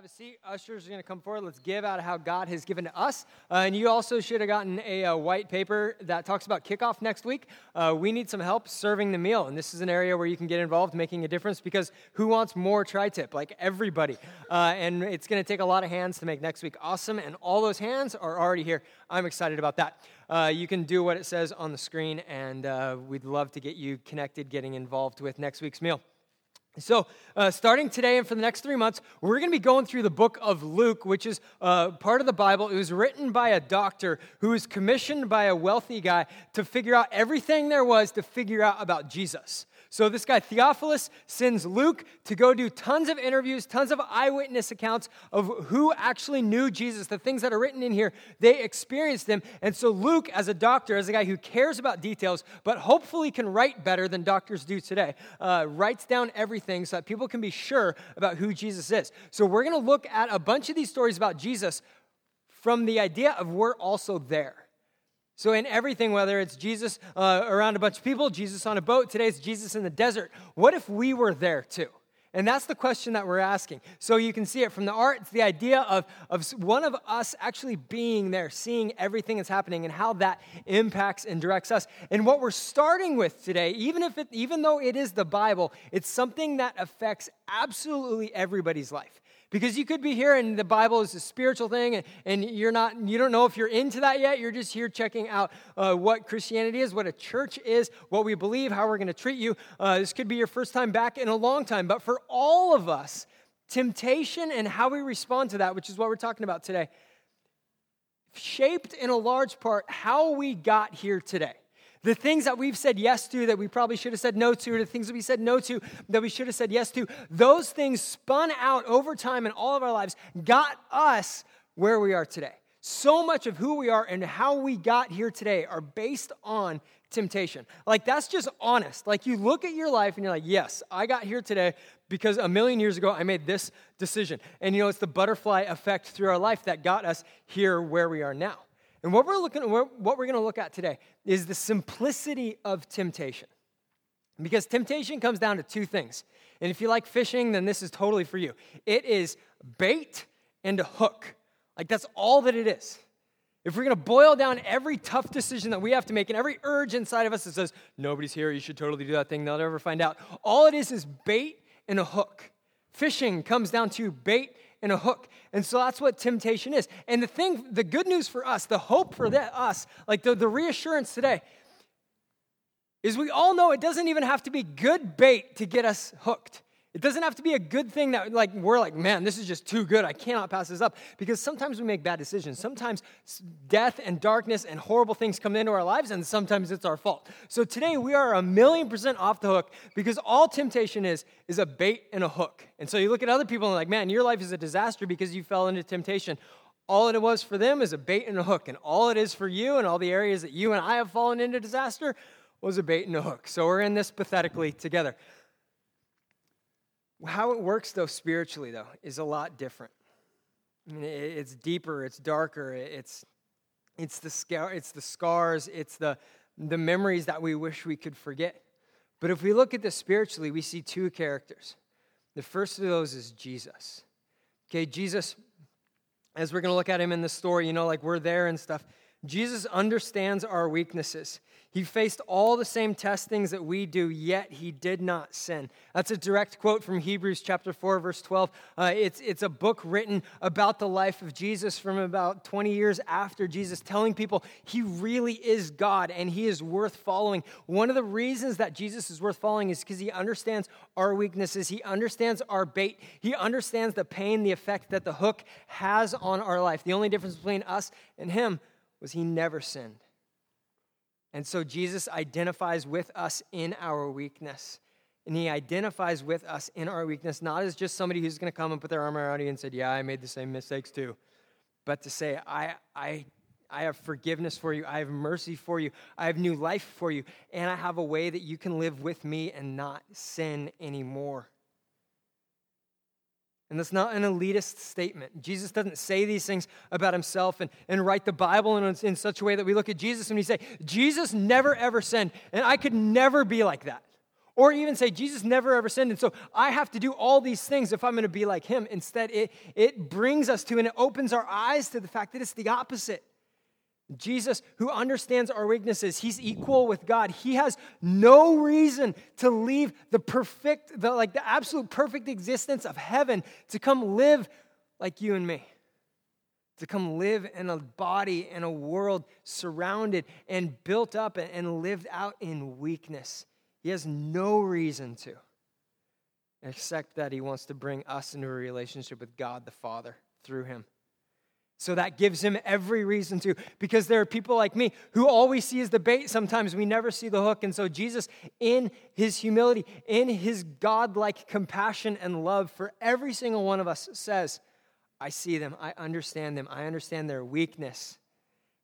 have a seat. Ushers are going to come forward. Let's give out how God has given to us. Uh, and you also should have gotten a, a, white paper that talks about kickoff next week. Uh, we need some help serving the meal. And this is an area where you can get involved making a difference because who wants more tri tip? Like everybody. Uh, and it's going to take a lot of hands to make next week awesome. And all those hands are already here. I'm excited about that. Uh, you can do what it says on the screen, and uh, we'd love to get you connected, getting involved with next week's meal. So, uh, starting today and for the next three months, we're going to be going through the book of Luke, which is uh, part of the Bible. It was written by a doctor who was commissioned by a wealthy guy to figure out everything there was to figure out about Jesus. So this guy, Theophilus, sends Luke to go do tons of interviews, tons of eyewitness accounts of who actually knew Jesus, the things that are written in here. They experienced them. And so Luke, as a doctor, as a guy who cares about details, but hopefully can write better than doctors do today, uh, writes down everything so that people can be sure about who Jesus is. So we're going to look at a bunch of these stories about Jesus from the idea of we're also there. So, in everything, whether it's Jesus uh, around a bunch of people, Jesus on a boat, today it's Jesus in the desert, what if we were there too? And that's the question that we're asking. So you can see it from the art. It's the idea of, of one of us actually being there, seeing everything that's happening and how that impacts and directs us. And what we're starting with today, even if it, even though it is the Bible, it's something that affects absolutely everybody's life. Because you could be here and the Bible is a spiritual thing and, you're not, you don't know if you're into that yet. You're just here checking out uh, what Christianity is, what a church is, what we believe, how we're going to treat you. Uh, this could be your first time back in a long time. But for all of us, temptation and how we respond to that, which is what we're talking about today, shaped in a large part how we got here today. The things that we've said yes to that we probably should have said no to, the things that we said no to that we should have said yes to, those things spun out over time in all of our lives, got us where we are today. So much of who we are and how we got here today are based on temptation. Like, that's just honest. Like, you look at your life and you're like, yes, I got here today because a million years ago I made this decision. And you know, it's the butterfly effect through our life that got us here where we are now. And what we're looking what we're going to look at today is the simplicity of temptation. Because temptation comes down to two things. And if you like fishing, then this is totally for you. It is bait and a hook. Like that's all that it is. If we're going to boil down every tough decision that we have to make and every urge inside of us that says, nobody's here, you should totally do that thing, they'll never find out. All it is is bait and a hook. Fishing comes down to bait and a hook. And so that's what temptation is. And the thing, the good news for us, the hope for that, us, like the, the reassurance today, is we all know it doesn't even have to be good bait to get us hooked. It doesn't have to be a good thing that like we're like, man, this is just too good. I cannot pass this up. Because sometimes we make bad decisions. Sometimes death and darkness and horrible things come into our lives, and sometimes it's our fault. So today we are a million percent off the hook because all temptation is is a bait and a hook. And so you look at other people and like, man, your life is a disaster because you fell into temptation. All it was for them is a bait and a hook. And all it is for you and all the areas that you and I have fallen into disaster was a bait and a hook. So we're in this pathetically together. How it works, though, spiritually, though, is a lot different. I mean, it's deeper, it's darker, it's, it's, the, scar, it's the scars, it's the, the memories that we wish we could forget. But if we look at this spiritually, we see two characters. The first of those is Jesus. Okay, Jesus, as we're going to look at him in the story, you know, like we're there and stuff, Jesus understands our weaknesses. He faced all the same testings that we do, yet he did not sin. That's a direct quote from Hebrews chapter 4, verse 12. Uh, it's, it's a book written about the life of Jesus from about 20 years after Jesus, telling people he really is God and he is worth following. One of the reasons that Jesus is worth following is because he understands our weaknesses, he understands our bait, he understands the pain, the effect that the hook has on our life. The only difference between us and him was he never sinned. And so Jesus identifies with us in our weakness. And he identifies with us in our weakness, not as just somebody who's going to come and put their arm around you and say, Yeah, I made the same mistakes too. But to say, I, I, I have forgiveness for you. I have mercy for you. I have new life for you. And I have a way that you can live with me and not sin anymore. And that's not an elitist statement. Jesus doesn't say these things about himself and, and write the Bible in, in such a way that we look at Jesus and we say, Jesus never ever sinned, and I could never be like that. Or even say, Jesus never ever sinned, and so I have to do all these things if I'm to be like him. Instead, it, it brings us to and it opens our eyes to the fact that it's the opposite. Jesus, who understands our weaknesses, he's equal with God. He has no reason to leave the perfect, the, like the absolute perfect existence of heaven to come live like you and me to come live in a body in a world surrounded and built up and lived out in weakness. He has no reason to, except that he wants to bring us into a relationship with God the Father through him. So that gives him every reason to, because there are people like me who all we see is the bait. Sometimes we never see the hook. And so Jesus, in his humility, in his godlike compassion and love for every single one of us, says, I see them, I understand them, I understand their weakness.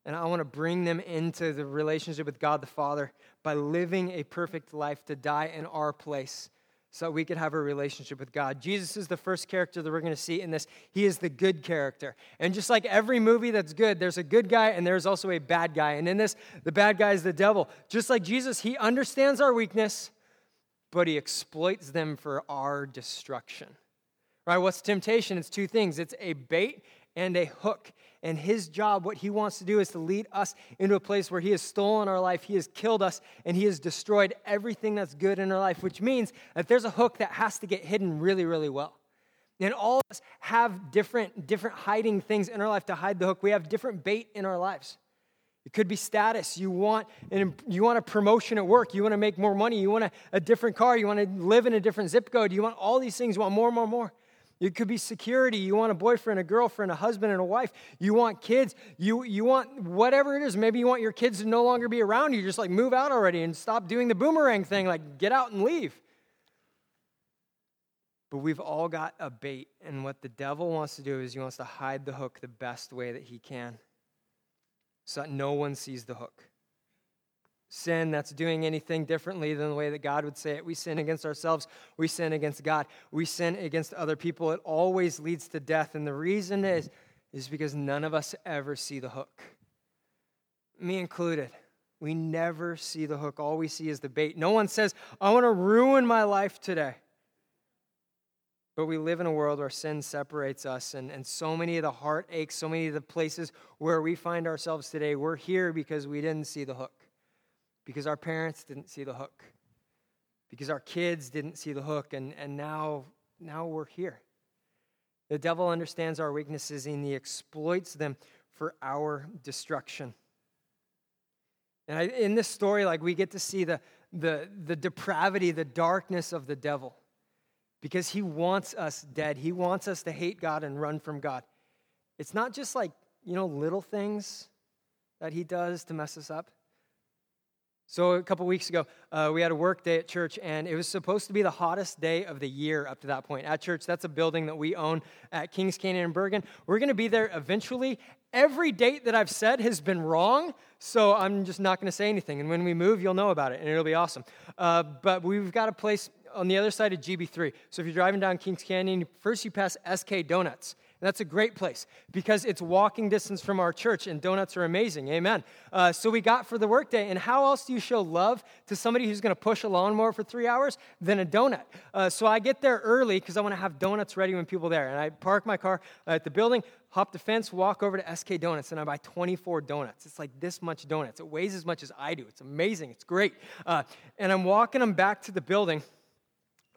And I want to bring them into the relationship with God the Father by living a perfect life to die in our place so we could have a relationship with God. Jesus is the first character that we're going to see in this. He is the good character. And just like every movie that's good, there's a good guy and there's also a bad guy. And in this, the bad guy is the devil. Just like Jesus, he understands our weakness, but he exploits them for our destruction. Right? What's temptation? It's two things it's a bait and a hook. And his job, what he wants to do, is to lead us into a place where he has stolen our life, he has killed us, and he has destroyed everything that's good in our life, which means that there's a hook that has to get hidden really, really well. And all of us have different, different hiding things in our life to hide the hook. We have different bait in our lives. It could be status. You want, an, you want a promotion at work. You want to make more money. You want a, a different car. You want to live in a different zip code. You want all these things. You want more, more, more. It could be security. You want a boyfriend, a girlfriend, a husband, and a wife. You want kids. You, you want whatever it is. Maybe you want your kids to no longer be around you. Just like move out already and stop doing the boomerang thing. Like get out and leave. But we've all got a bait. And what the devil wants to do is he wants to hide the hook the best way that he can so that no one sees the hook sin that's doing anything differently than the way that God would say it. We sin against ourselves, we sin against God, we sin against other people. It always leads to death. And the reason is, is because none of us ever see the hook, me included. We never see the hook. All we see is the bait. No one says, I want to ruin my life today. But we live in a world where sin separates us, and, and so many of the heartaches, so many of the places where we find ourselves today, we're here because we didn't see the hook because our parents didn't see the hook, because our kids didn't see the hook, and, and now, now we're here. The devil understands our weaknesses and he exploits them for our destruction. And I, in this story, like we get to see the, the, the depravity, the darkness of the devil because he wants us dead. He wants us to hate God and run from God. It's not just like, you know, little things that he does to mess us up. So, a couple weeks ago, uh, we had a work day at church, and it was supposed to be the hottest day of the year up to that point. At church, that's a building that we own at Kings Canyon in Bergen. We're going to be there eventually. Every date that I've said has been wrong, so I'm just not going to say anything. And when we move, you'll know about it, and it'll be awesome. Uh, but we've got a place on the other side of GB3. So, if you're driving down Kings Canyon, first you pass SK Donuts. And that's a great place because it's walking distance from our church, and donuts are amazing. Amen. Uh, so we got for the workday. And how else do you show love to somebody who's going to push a lawnmower for three hours than a donut? Uh, so I get there early because I want to have donuts ready when people are there. And I park my car at the building, hop the fence, walk over to SK Donuts, and I buy 24 donuts. It's like this much donuts. It weighs as much as I do. It's amazing. It's great. Uh, and I'm walking them back to the building.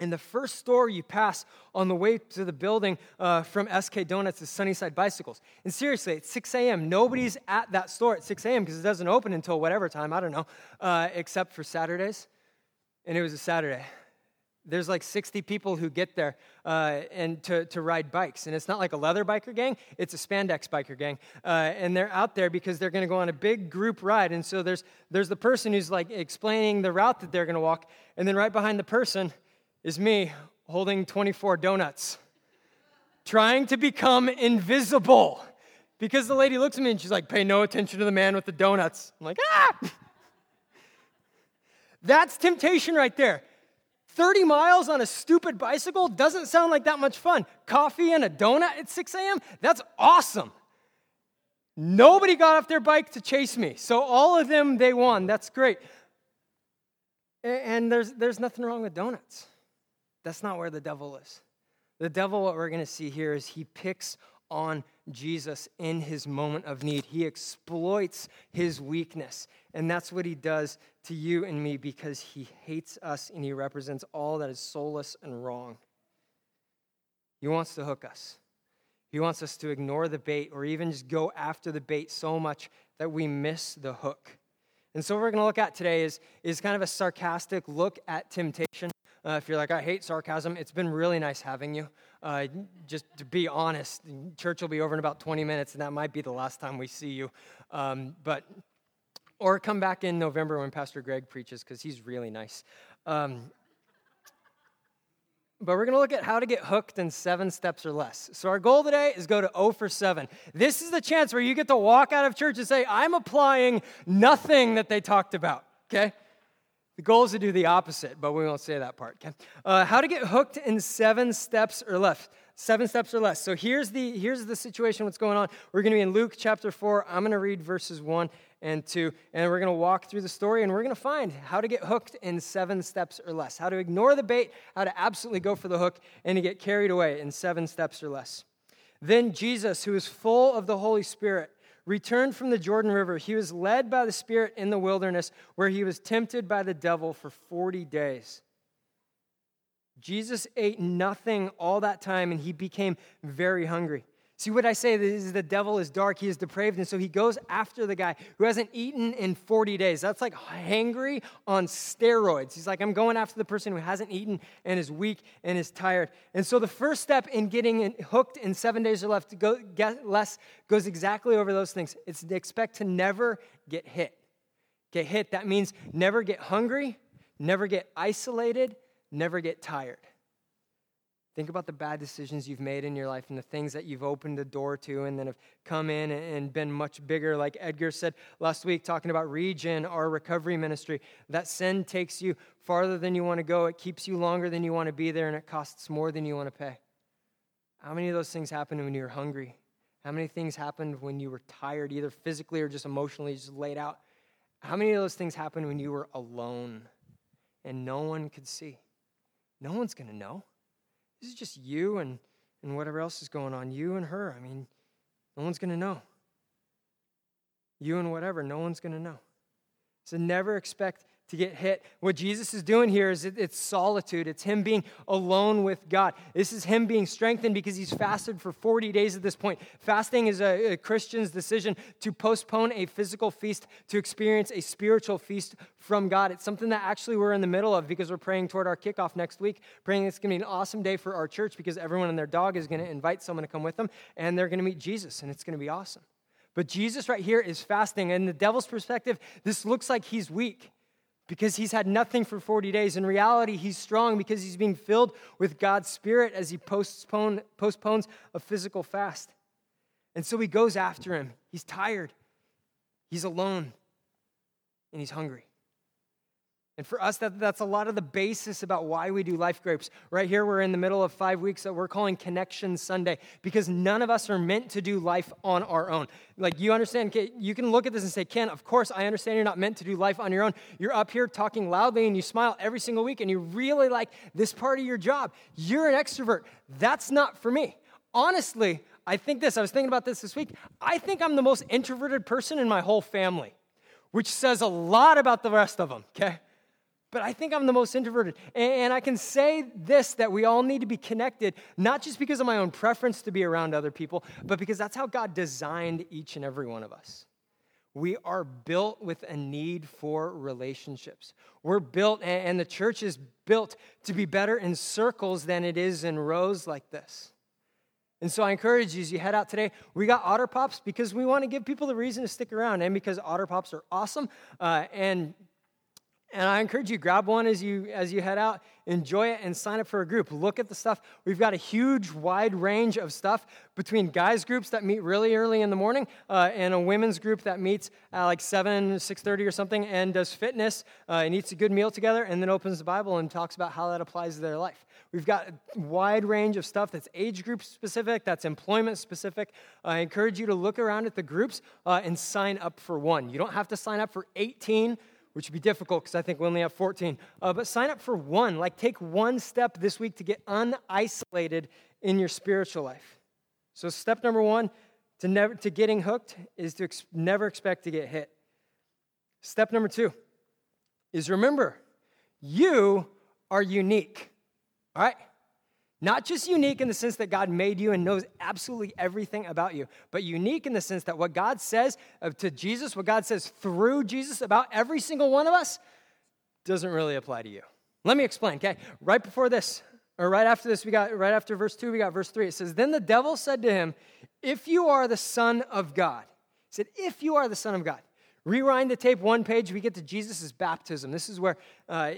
And the first store you pass on the way to the building uh, from SK Donuts is Sunnyside Bicycles. And seriously, it's 6 a.m. Nobody's at that store at 6 a.m. because it doesn't open until whatever time, I don't know, uh, except for Saturdays. And it was a Saturday. There's like 60 people who get there uh, and to, to ride bikes. And it's not like a leather biker gang, it's a spandex biker gang. Uh, and they're out there because they're going to go on a big group ride. And so there's, there's the person who's like explaining the route that they're going to walk. And then right behind the person, is me holding 24 donuts, trying to become invisible. Because the lady looks at me and she's like, pay no attention to the man with the donuts. I'm like, ah! That's temptation right there. 30 miles on a stupid bicycle doesn't sound like that much fun. Coffee and a donut at 6 a.m., that's awesome. Nobody got off their bike to chase me. So all of them, they won. That's great. And there's, there's nothing wrong with donuts. That's not where the devil is. The devil, what we're going to see here is he picks on Jesus in his moment of need. He exploits his weakness. And that's what he does to you and me because he hates us and he represents all that is soulless and wrong. He wants to hook us. He wants us to ignore the bait or even just go after the bait so much that we miss the hook. And so, what we're going to look at today is, is kind of a sarcastic look at temptation. Uh, if you're like, I hate sarcasm, it's been really nice having you. Uh, just to be honest, church will be over in about 20 minutes, and that might be the last time we see you. Um, but or come back in November when Pastor Greg preaches because he's really nice. Um, but we're going to look at how to get hooked in seven steps or less. So, our goal today is go to 0 for 7. This is the chance where you get to walk out of church and say, I'm applying nothing that they talked about, okay? The goal is to do the opposite, but we won't say that part, okay? Uh, how to get hooked in seven steps or less. Seven steps or less. So here's the here's the situation. What's going on? We're going to be in Luke chapter four. I'm going to read verses one and two, and we're going to walk through the story and we're going to find how to get hooked in seven steps or less, how to ignore the bait, how to absolutely go for the hook, and to get carried away in seven steps or less. Then Jesus, who is full of the Holy Spirit, returned from the Jordan River. He was led by the Spirit in the wilderness, where he was tempted by the devil for 40 days. Jesus ate nothing all that time and he became very hungry. See what I say is the devil is dark, he is depraved, and so he goes after the guy who hasn't eaten in 40 days. That's like hangry on steroids. He's like, I'm going after the person who hasn't eaten and is weak and is tired. And so the first step in getting hooked in seven days or left to go get less goes exactly over those things. It's to expect to never get hit. Get hit, that means never get hungry, never get isolated, never get tired. Think about the bad decisions you've made in your life and the things that you've opened the door to and then have come in and been much bigger. Like Edgar said last week, talking about Regen, our recovery ministry, that sin takes you farther than you want to go. It keeps you longer than you want to be there, and it costs more than you want to pay. How many of those things happened when you were hungry? How many things happened when you were tired, either physically or just emotionally, just laid out? How many of those things happened when you were alone and no one could see? No one's going to know. This is just you and, and whatever else is going on, you and her. I mean, no one's going to know. You and whatever, no one's going to know. So never expect to get hit. What Jesus is doing here is it, it's solitude. It's him being alone with God. This is him being strengthened because he's fasted for 40 days at this point. Fasting is a, a Christian's decision to postpone a physical feast to experience a spiritual feast from God. It's something that actually we're in the middle of because we're praying toward our kickoff next week, praying it's going to be an awesome day for our church because everyone and their dog is going to invite someone to come with them and they're going to meet Jesus and it's going to be awesome. But Jesus right here is fasting. And the devil's perspective, this looks like he's weak because he's had nothing for 40 days. In reality, he's strong because he's being filled with God's Spirit as he postpone, postpones a physical fast. And so he goes after him. He's tired, he's alone, and he's hungry. And for us, that, that's a lot of the basis about why we do life groups. Right here, we're in the middle of five weeks that we're calling Connection Sunday because none of us are meant to do life on our own. Like, you understand, you can look at this and say, Ken, of course, I understand you're not meant to do life on your own. You're up here talking loudly and you smile every single week and you really like this part of your job. You're an extrovert. That's not for me. Honestly, I think this, I was thinking about this this week. I think I'm the most introverted person in my whole family, which says a lot about the rest of them, okay? But I think I'm the most introverted. And I can say this that we all need to be connected, not just because of my own preference to be around other people, but because that's how God designed each and every one of us. We are built with a need for relationships. We're built, and the church is built to be better in circles than it is in rows like this. And so I encourage you as you head out today, we got Otter Pops because we want to give people the reason to stick around and because Otter Pops are awesome. Uh, and and I encourage you, grab one as you as you head out, enjoy it, and sign up for a group. Look at the stuff. We've got a huge, wide range of stuff between guys groups that meet really early in the morning, uh, and a women's group that meets at like seven, six thirty or something, and does fitness uh, and eats a good meal together, and then opens the Bible and talks about how that applies to their life. We've got a wide range of stuff that's age group specific, that's employment specific. I encourage you to look around at the groups uh, and sign up for one. You don't have to sign up for 18 which would be difficult because I think we only have 14. Uh, but sign up for one. Like, take one step this week to get unisolated in your spiritual life. So, step number one to, never, to getting hooked is to ex- never expect to get hit. Step number two is remember, you are unique. All right? Not just unique in the sense that God made you and knows absolutely everything about you, but unique in the sense that what God says to Jesus, what God says through Jesus about every single one of us, doesn't really apply to you. Let me explain, okay? Right before this, or right after this, we got right after verse 2, we got verse 3. It says, Then the devil said to him, If you are the Son of God, he said, If you are the Son of God. Rewind the tape one page, we get to Jesus' baptism. This is where uh,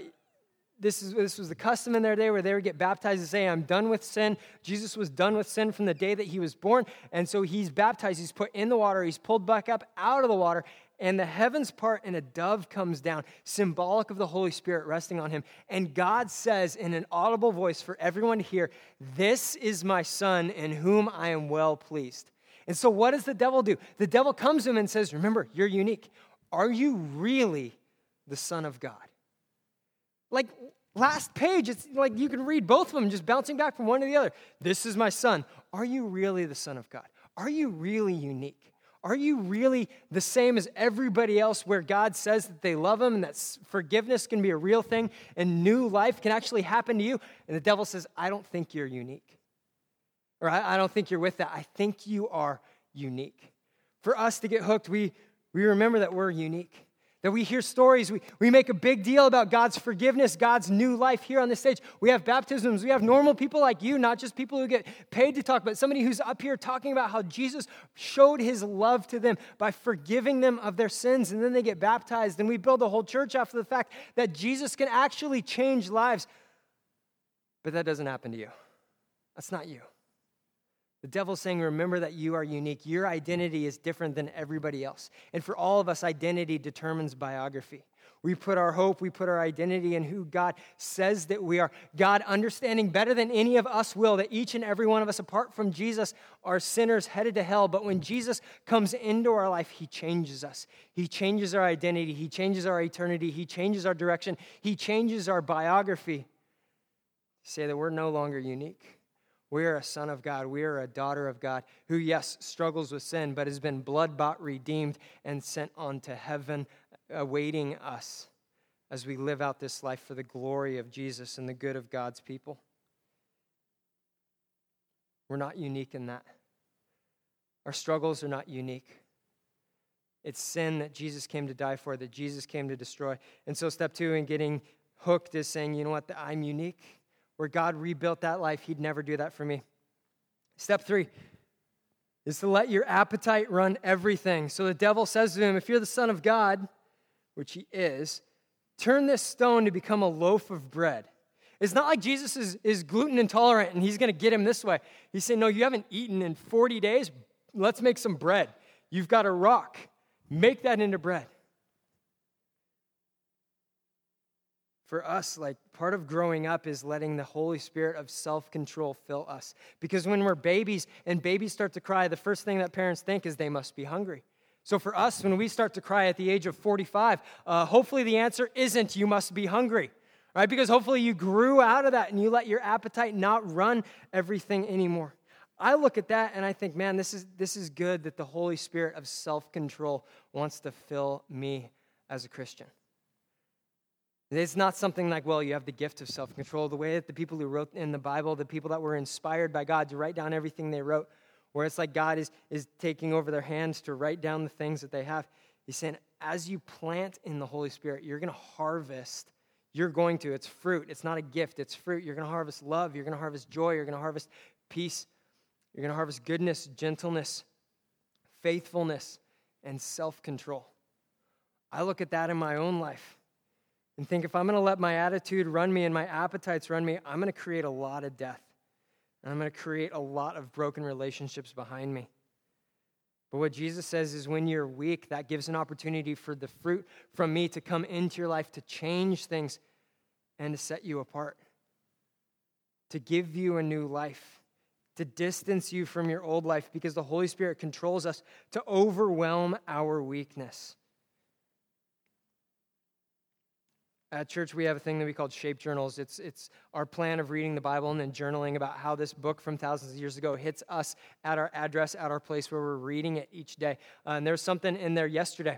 this, is, this was the custom in their day where they would get baptized and say, I'm done with sin. Jesus was done with sin from the day that he was born. And so he's baptized, he's put in the water, he's pulled back up out of the water, and the heavens part, and a dove comes down, symbolic of the Holy Spirit resting on him. And God says in an audible voice for everyone to hear, This is my son in whom I am well pleased. And so, what does the devil do? The devil comes to him and says, Remember, you're unique. Are you really the Son of God? Like last page, it's like you can read both of them just bouncing back from one to the other. This is my son. Are you really the Son of God? Are you really unique? Are you really the same as everybody else where God says that they love him and that forgiveness can be a real thing and new life can actually happen to you? And the devil says, I don't think you're unique. Or I, don't think you're with that. I think you are unique. For us to get hooked, we, we remember that we're unique. That we hear stories, we, we make a big deal about God's forgiveness, God's new life here on the stage. We have baptisms, we have normal people like you, not just people who get paid to talk, but somebody who's up here talking about how Jesus showed his love to them by forgiving them of their sins, and then they get baptized. And we build a whole church after the fact that Jesus can actually change lives. But that doesn't happen to you. That's not you. The devil's saying, remember that you are unique. Your identity is different than everybody else. And for all of us, identity determines biography. We put our hope, we put our identity in who God says that we are. God, understanding better than any of us will that each and every one of us, apart from Jesus, are sinners headed to hell. But when Jesus comes into our life, He changes us. He changes our identity, He changes our eternity, He changes our direction, He changes our biography. Say that we're no longer unique. We are a son of God. We are a daughter of God who, yes, struggles with sin, but has been blood bought, redeemed, and sent on to heaven, uh, awaiting us as we live out this life for the glory of Jesus and the good of God's people. We're not unique in that. Our struggles are not unique. It's sin that Jesus came to die for, that Jesus came to destroy. And so, step two in getting hooked is saying, you know what, I'm unique where God rebuilt that life, He'd never do that for me. Step three is to let your appetite run everything. So the devil says to him, If you're the Son of God, which He is, turn this stone to become a loaf of bread. It's not like Jesus is, is gluten intolerant and he's going to get him this way. He's saying, No, you haven't eaten in 40 days. Let's make some bread. You've got a rock. Make that into bread. For us, like part of growing up is letting the Holy Spirit of self control fill us. Because when we're babies and babies start to cry, the first thing that parents think is they must be hungry. So for us, when we start to cry at the age of 45, uh, hopefully the answer isn't you must be hungry, right? Because hopefully you grew out of that and you let your appetite not run everything anymore. I look at that and I think, man, this is, this is good that the Holy Spirit of self control wants to fill me as a Christian. It's not something like, well, you have the gift of self control. The way that the people who wrote in the Bible, the people that were inspired by God to write down everything they wrote, where it's like God is, is taking over their hands to write down the things that they have. He's saying, as you plant in the Holy Spirit, you're going to harvest. You're going to. It's fruit. It's not a gift, it's fruit. You're going to harvest love. You're going to harvest joy. You're going to harvest peace. You're going to harvest goodness, gentleness, faithfulness, and self control. I look at that in my own life and think if I'm going to let my attitude run me and my appetites run me, I'm going to create a lot of death. And I'm going to create a lot of broken relationships behind me. But what Jesus says is when you're weak, that gives an opportunity for the fruit from me to come into your life to change things and to set you apart, to give you a new life, to distance you from your old life because the Holy Spirit controls us to overwhelm our weakness. At church, we have a thing that we call shape journals. It's, it's our plan of reading the Bible and then journaling about how this book from thousands of years ago hits us at our address, at our place where we're reading it each day. Uh, and there's something in there yesterday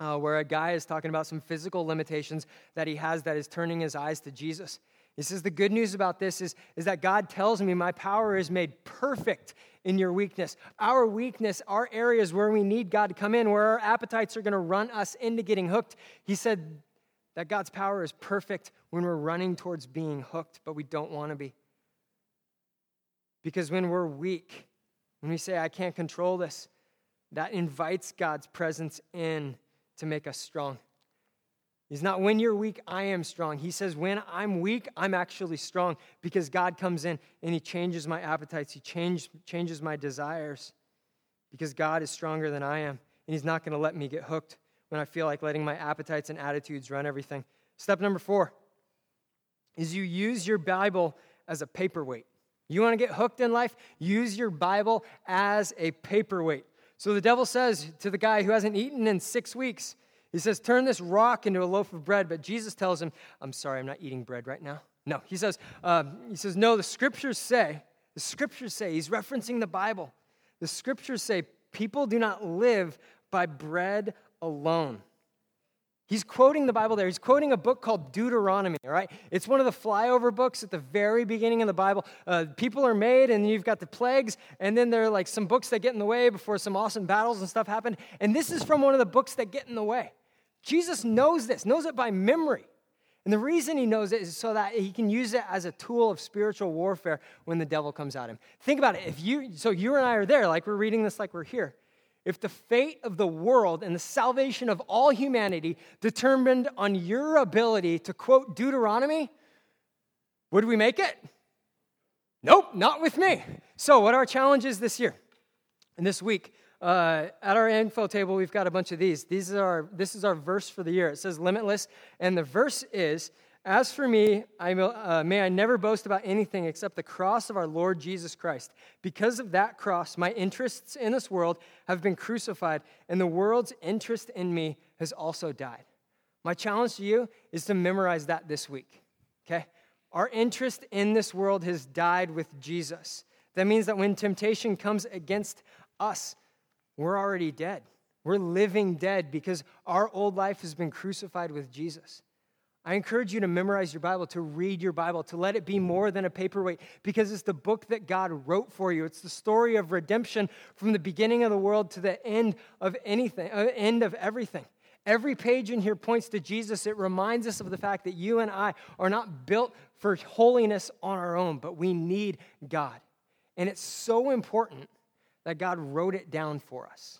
uh, where a guy is talking about some physical limitations that he has that is turning his eyes to Jesus. He says, The good news about this is, is that God tells me my power is made perfect in your weakness. Our weakness, our areas where we need God to come in, where our appetites are going to run us into getting hooked. He said, that God's power is perfect when we're running towards being hooked, but we don't want to be. Because when we're weak, when we say, I can't control this, that invites God's presence in to make us strong. He's not when you're weak, I am strong. He says, when I'm weak, I'm actually strong because God comes in and He changes my appetites, He change, changes my desires because God is stronger than I am, and He's not going to let me get hooked when I feel like letting my appetites and attitudes run everything. Step number four is you use your Bible as a paperweight. You want to get hooked in life? Use your Bible as a paperweight. So the devil says to the guy who hasn't eaten in six weeks, he says, Turn this rock into a loaf of bread. But Jesus tells him, I'm sorry, I'm not eating bread right now. No, he says, uh, he says, No, the scriptures say, the scriptures say, he's referencing the Bible. The scriptures say, people do not live by bread alone. He's quoting the Bible there. He's quoting a book called Deuteronomy, all right? It's one of the flyover books at the very beginning of the Bible. Uh, people are made, and you've got the plagues, and then there are like some books that get in the way before some awesome battles and stuff happen. And this is from one of the books that get in the way. Jesus knows this, knows it by memory. And the reason he knows it is so that he can use it as a tool of spiritual warfare when the devil comes at him. Think about it. If you so you and I are there, like we're reading this like we're here if the fate of the world and the salvation of all humanity determined on your ability to quote Deuteronomy, would we make it? Nope, not with me. So, what are our challenges this year and this week? Uh, at our info table, we've got a bunch of these. These are this is our verse for the year. It says limitless, and the verse is as for me, I, uh, may I never boast about anything except the cross of our Lord Jesus Christ. Because of that cross, my interests in this world have been crucified, and the world's interest in me has also died. My challenge to you is to memorize that this week, okay? Our interest in this world has died with Jesus. That means that when temptation comes against us, we're already dead. We're living dead because our old life has been crucified with Jesus. I encourage you to memorize your Bible, to read your Bible, to let it be more than a paperweight, because it's the book that God wrote for you. It's the story of redemption from the beginning of the world to the end of anything, uh, end of everything. Every page in here points to Jesus. It reminds us of the fact that you and I are not built for holiness on our own, but we need God. And it's so important that God wrote it down for us.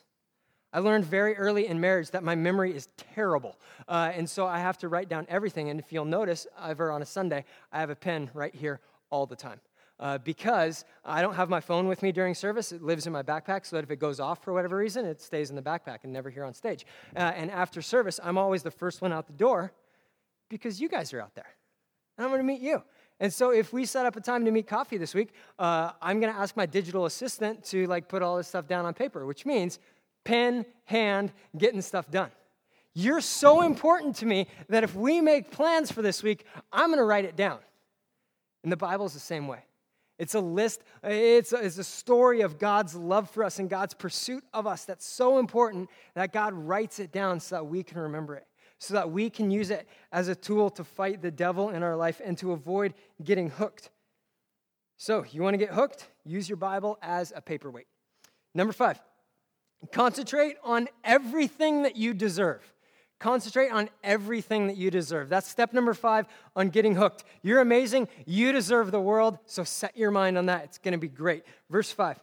I learned very early in marriage that my memory is terrible. Uh, and so I have to write down everything. And if you'll notice, ever on a Sunday, I have a pen right here all the time. Uh, because I don't have my phone with me during service. It lives in my backpack so that if it goes off for whatever reason, it stays in the backpack and never here on stage. Uh, and after service, I'm always the first one out the door because you guys are out there. And I'm going to meet you. And so if we set up a time to meet coffee this week, uh, I'm going to ask my digital assistant to like put all this stuff down on paper, which means pen, hand, getting stuff done. You're so important to me that if we make plans for this week, I'm going to write it down. And the Bible's the same way. It's a list, it's a, it's a story of God's love for us and God's pursuit of us that's so important that God writes it down so that we can remember it, so that we can use it as a tool to fight the devil in our life and to avoid getting hooked. So, you want to get hooked? Use your Bible as a paperweight. Number five, Concentrate on everything that you deserve. Concentrate on everything that you deserve. That's step number five on getting hooked. You're amazing. You deserve the world. So set your mind on that. It's going to be great. Verse five.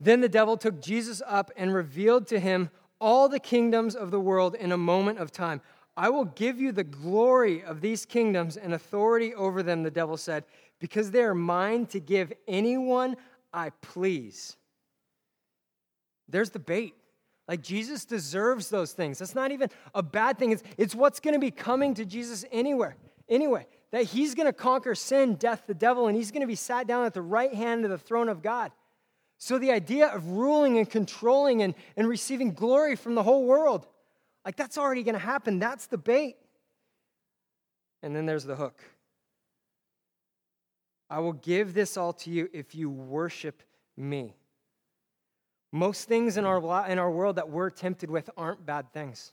Then the devil took Jesus up and revealed to him all the kingdoms of the world in a moment of time. I will give you the glory of these kingdoms and authority over them, the devil said, because they are mine to give anyone I please. There's the bait. Like Jesus deserves those things. That's not even a bad thing. It's, it's what's going to be coming to Jesus anywhere, anyway. That he's going to conquer sin, death, the devil, and he's going to be sat down at the right hand of the throne of God. So the idea of ruling and controlling and, and receiving glory from the whole world, like that's already going to happen. That's the bait. And then there's the hook. I will give this all to you if you worship me. Most things in our, in our world that we're tempted with aren't bad things.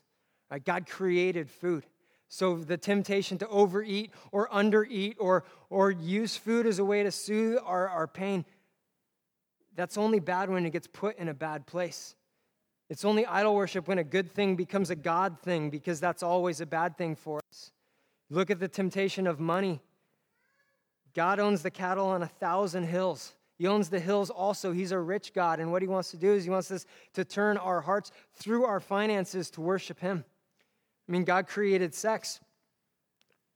Right? God created food. So the temptation to overeat or undereat or, or use food as a way to soothe our, our pain, that's only bad when it gets put in a bad place. It's only idol worship when a good thing becomes a God thing because that's always a bad thing for us. Look at the temptation of money. God owns the cattle on a thousand hills. He owns the hills also. He's a rich God. And what he wants to do is he wants us to turn our hearts through our finances to worship him. I mean, God created sex.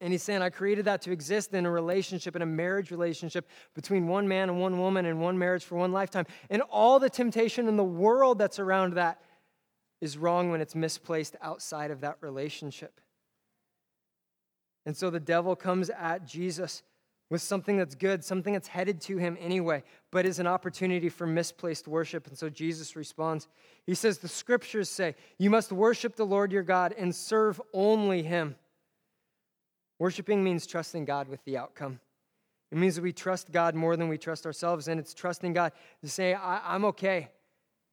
And he's saying, I created that to exist in a relationship, in a marriage relationship between one man and one woman and one marriage for one lifetime. And all the temptation in the world that's around that is wrong when it's misplaced outside of that relationship. And so the devil comes at Jesus with something that's good, something that's headed to him anyway, but is an opportunity for misplaced worship. And so Jesus responds. He says, The scriptures say, You must worship the Lord your God and serve only him. Worshiping means trusting God with the outcome. It means that we trust God more than we trust ourselves, and it's trusting God to say, I- am okay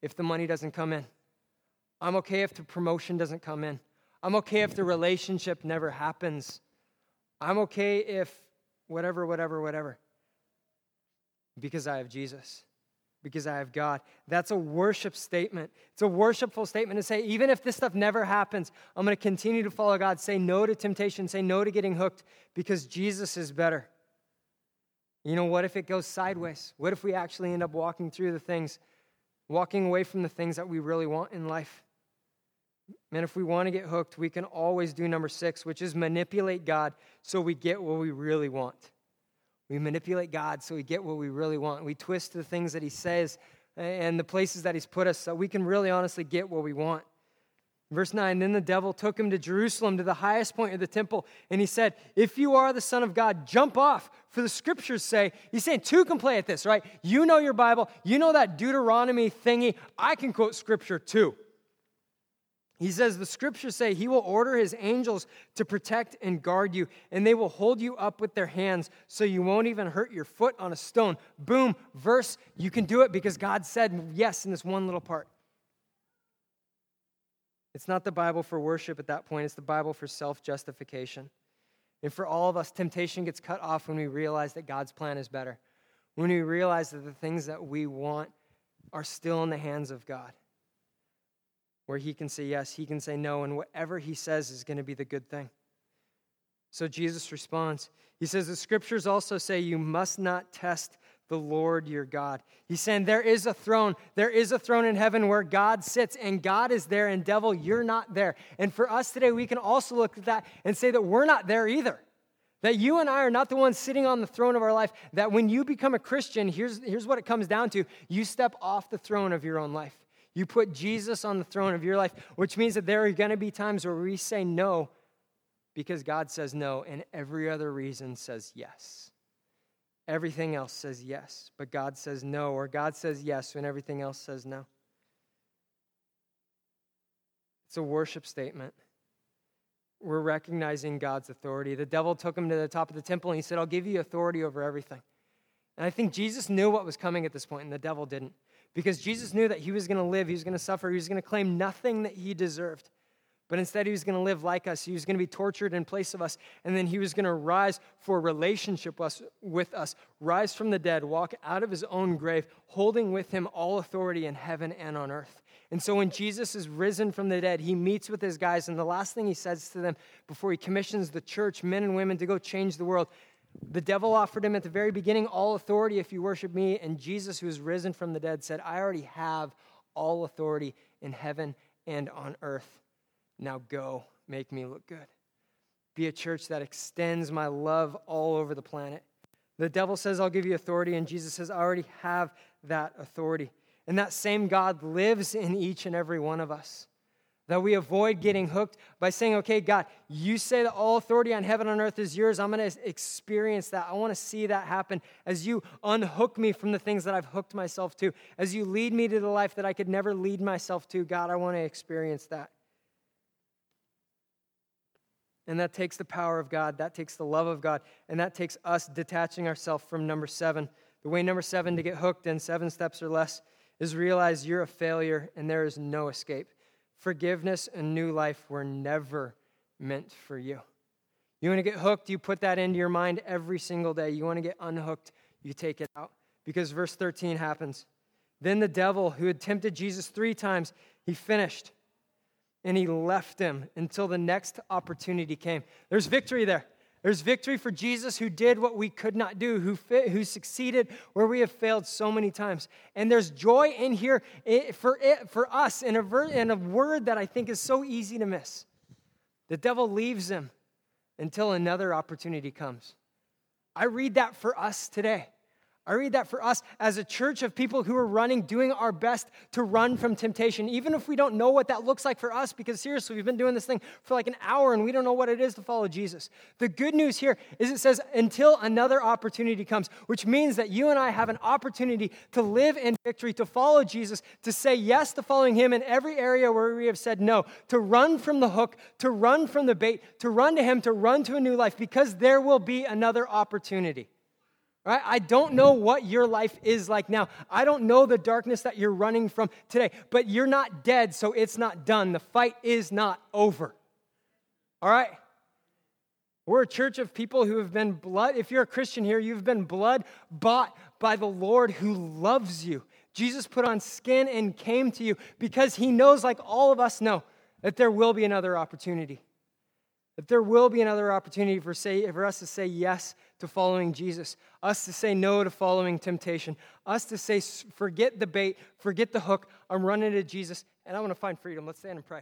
if the money doesn't come in. I'm okay if the promotion doesn't come in. I'm okay if the relationship never happens. I'm okay if whatever, whatever, whatever. Because I have Jesus, because I have God. That's a worship statement. It's a worshipful statement to say, even if this stuff never happens, I'm going to continue to follow God. Say no to temptation, say no to getting hooked, because Jesus is better. You know, what if it goes sideways? What if we actually end up walking through the things, walking away from the things that we really want in life? Man, if we want to get hooked, we can always do number six, which is manipulate God so we get what we really want. We manipulate God so we get what we really want. We twist the things that He says and the places that He's put us so we can really honestly get what we want. Verse 9 Then the devil took him to Jerusalem to the highest point of the temple, and he said, If you are the Son of God, jump off. For the scriptures say, He's saying two can play at this, right? You know your Bible, you know that Deuteronomy thingy. I can quote scripture too. He says, The scriptures say he will order his angels to protect and guard you, and they will hold you up with their hands so you won't even hurt your foot on a stone. Boom, verse, you can do it because God said yes in this one little part. It's not the Bible for worship at that point, it's the Bible for self justification. And for all of us, temptation gets cut off when we realize that God's plan is better, when we realize that the things that we want are still in the hands of God where he can say yes, he can say no, and whatever he says is going to be the good thing. So Jesus responds. He says, The scriptures also say you must not test the Lord your God. He's saying there is a throne. There is a throne in heaven where God sits, and God is there, and devil, you're not there. And for us today, we can also look at that and say that we're not there either. That you and I are not the ones sitting on the throne of our life. That when you become a Christian, here's, here's what it comes down to you step off the throne of your own life. You put Jesus on the throne of your life, which means that there are going to be times where we say no because God says no, and every other reason says yes. Everything else says yes, but God says no, or God says yes when everything else says no. It's a worship statement. We're recognizing God's authority. The devil took him to the top of the temple and he said, I'll give you authority over everything. And I think Jesus knew what was coming at this point, and the devil didn't because Jesus knew that he was going to live, he was going to suffer, he was going to claim nothing that he deserved. But instead, he was going to live like us. He was going to be tortured in place of us. And then he was going to rise for relationship with us, rise from the dead, walk out of his own grave, holding with him all authority in heaven and on earth. And so when Jesus is risen from the dead, he meets with his guys. And the last thing he says to them before he commissions the church, men and women, to go change the world, the devil offered him at the very beginning all authority if you worship me. And Jesus, who is risen from the dead, said, I already have all authority in heaven and on earth. Now go, make me look good. Be a church that extends my love all over the planet. The devil says, I'll give you authority. And Jesus says, I already have that authority. And that same God lives in each and every one of us. That we avoid getting hooked by saying, okay, God, you say that all authority on heaven and earth is yours. I'm going to experience that. I want to see that happen as you unhook me from the things that I've hooked myself to, as you lead me to the life that I could never lead myself to. God, I want to experience that. And that takes the power of God, that takes the love of God, and that takes us detaching ourselves from number seven. The way number seven to get hooked in seven steps or less is realize you're a failure and there is no escape. Forgiveness and new life were never meant for you. You want to get hooked, you put that into your mind every single day. You want to get unhooked, you take it out. Because verse 13 happens. Then the devil, who had tempted Jesus three times, he finished and he left him until the next opportunity came. There's victory there. There's victory for Jesus who did what we could not do, who, fit, who succeeded where we have failed so many times. And there's joy in here for, it, for us in a, ver, in a word that I think is so easy to miss. The devil leaves him until another opportunity comes. I read that for us today. I read that for us as a church of people who are running, doing our best to run from temptation, even if we don't know what that looks like for us, because seriously, we've been doing this thing for like an hour and we don't know what it is to follow Jesus. The good news here is it says, until another opportunity comes, which means that you and I have an opportunity to live in victory, to follow Jesus, to say yes to following him in every area where we have said no, to run from the hook, to run from the bait, to run to him, to run to a new life, because there will be another opportunity. Right? I don't know what your life is like now. I don't know the darkness that you're running from today, but you're not dead, so it's not done. The fight is not over. All right? We're a church of people who have been blood. If you're a Christian here, you've been blood bought by the Lord who loves you. Jesus put on skin and came to you because he knows, like all of us know, that there will be another opportunity. That there will be another opportunity for, say, for us to say yes to following Jesus, us to say no to following temptation, us to say, forget the bait, forget the hook, I'm running to Jesus, and I want to find freedom. Let's stand and pray.